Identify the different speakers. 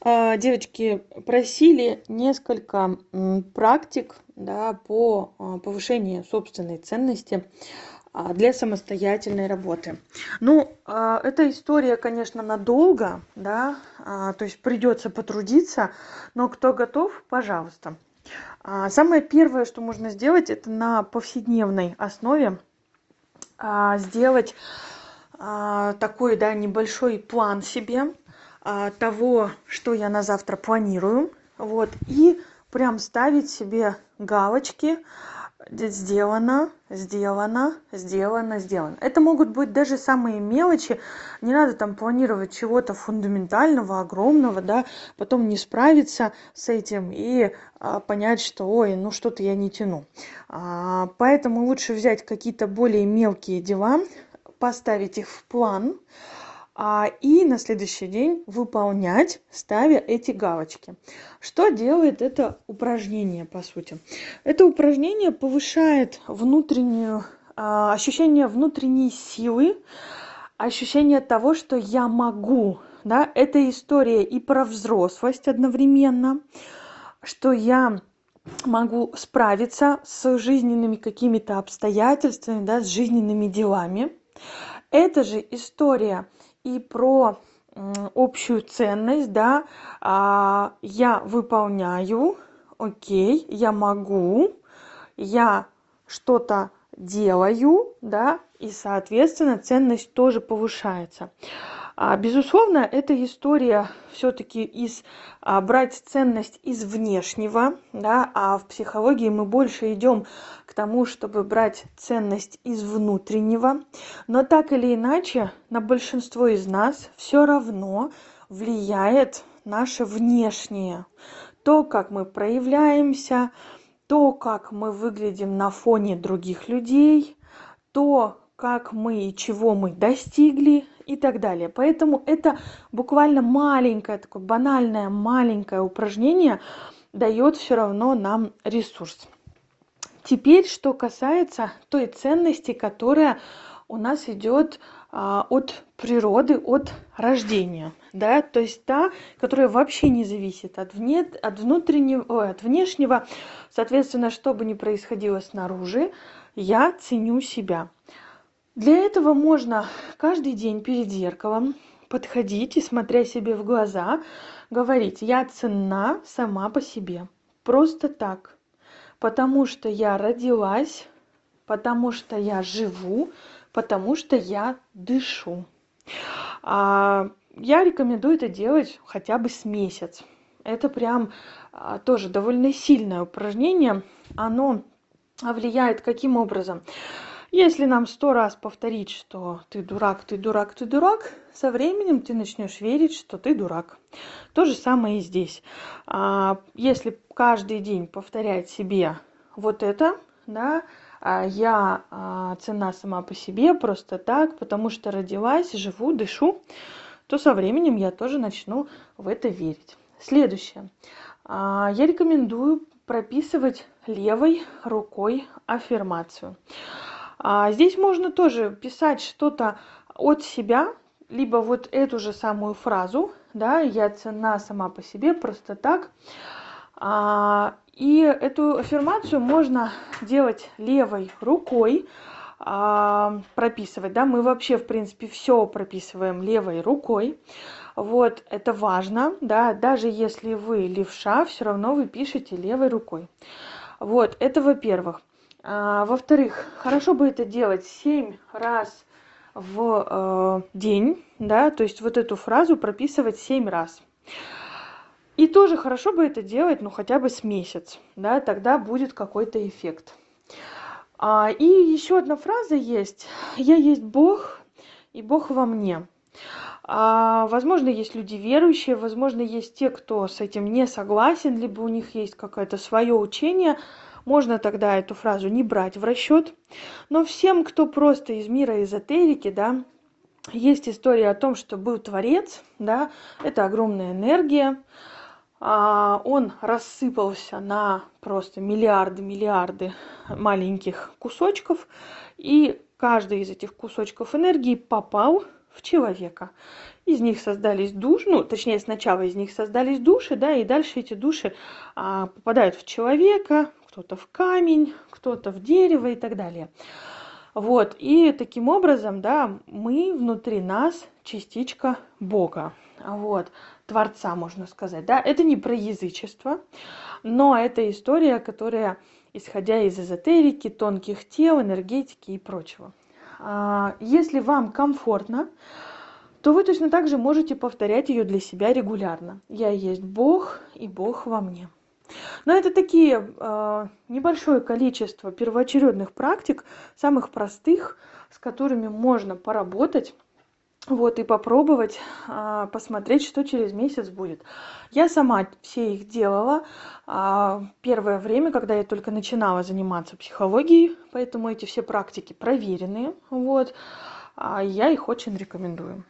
Speaker 1: А, Девочки просили несколько практик да, по а, повышению собственной ценности а, для самостоятельной работы. Ну, а, эта история, конечно, надолго, да, то есть придется потрудиться, но кто готов, пожалуйста. Самое первое, что можно сделать, это на повседневной основе сделать такой, да, небольшой план себе того, что я на завтра планирую, вот, и прям ставить себе галочки, сделано, сделано, сделано, сделано. Это могут быть даже самые мелочи, не надо там планировать чего-то фундаментального, огромного, да, потом не справиться с этим и а, понять, что, ой, ну что-то я не тяну. А, поэтому лучше взять какие-то более мелкие дела, поставить их в план, а, и на следующий день выполнять, ставя эти галочки. Что делает это упражнение, по сути? Это упражнение повышает внутреннюю, а, ощущение внутренней силы, ощущение того, что я могу. Да? Это история и про взрослость одновременно, что я могу справиться с жизненными какими-то обстоятельствами, да, с жизненными делами. Это же история и про общую ценность, да, а, я выполняю, окей, я могу, я что-то делаю, да, и, соответственно, ценность тоже повышается. А, безусловно, эта история все-таки из а, брать ценность из внешнего, да, а в психологии мы больше идем к тому, чтобы брать ценность из внутреннего. Но так или иначе, на большинство из нас все равно влияет наше внешнее. То, как мы проявляемся, то, как мы выглядим на фоне других людей, то, как мы и чего мы достигли и так далее. Поэтому это буквально маленькое, такое банальное маленькое упражнение дает все равно нам ресурс. Теперь, что касается той ценности, которая у нас идет а, от природы, от рождения, да, то есть та, которая вообще не зависит от, вне, от внутреннего, от внешнего, соответственно, что бы ни происходило снаружи, я ценю себя. Для этого можно каждый день перед зеркалом подходить и, смотря себе в глаза, говорить, я ценна сама по себе. Просто так. Потому что я родилась, потому что я живу, потому что я дышу. А, я рекомендую это делать хотя бы с месяц. Это прям а, тоже довольно сильное упражнение. Оно влияет каким образом? Если нам сто раз повторить, что ты дурак, ты дурак, ты дурак, со временем ты начнешь верить, что ты дурак. То же самое и здесь. А, если каждый день повторять себе вот это, да, а, я а, цена сама по себе просто так, потому что родилась, живу, дышу, то со временем я тоже начну в это верить. Следующее. Я рекомендую прописывать левой рукой аффирмацию. А здесь можно тоже писать что-то от себя, либо вот эту же самую фразу, да, я цена сама по себе, просто так. А, и эту аффирмацию можно делать левой рукой, а, прописывать, да, мы вообще, в принципе, все прописываем левой рукой. Вот, это важно, да, даже если вы левша, все равно вы пишете левой рукой. Вот, это во-первых. А, во-вторых, хорошо бы это делать семь раз в э, день, да, то есть вот эту фразу прописывать семь раз. И тоже хорошо бы это делать, ну, хотя бы с месяц, да, тогда будет какой-то эффект. А, и еще одна фраза есть. Я есть Бог, и Бог во мне. А, возможно, есть люди верующие, возможно, есть те, кто с этим не согласен, либо у них есть какое-то свое учение – можно тогда эту фразу не брать в расчет. Но всем, кто просто из мира эзотерики, да, есть история о том, что был Творец, да, это огромная энергия, а, он рассыпался на просто миллиарды, миллиарды маленьких кусочков, и каждый из этих кусочков энергии попал в человека. Из них создались души, ну, точнее, сначала из них создались души, да, и дальше эти души а, попадают в человека, кто-то в камень, кто-то в дерево и так далее. Вот, и таким образом, да, мы внутри нас частичка Бога, вот, Творца, можно сказать, да. Это не про язычество, но это история, которая, исходя из эзотерики, тонких тел, энергетики и прочего. А, если вам комфортно, то вы точно так же можете повторять ее для себя регулярно. Я есть Бог, и Бог во мне. Но это такие э, небольшое количество первоочередных практик, самых простых, с которыми можно поработать. Вот, и попробовать, а, посмотреть, что через месяц будет. Я сама все их делала а, первое время, когда я только начинала заниматься психологией, поэтому эти все практики проверенные. Вот, а я их очень рекомендую.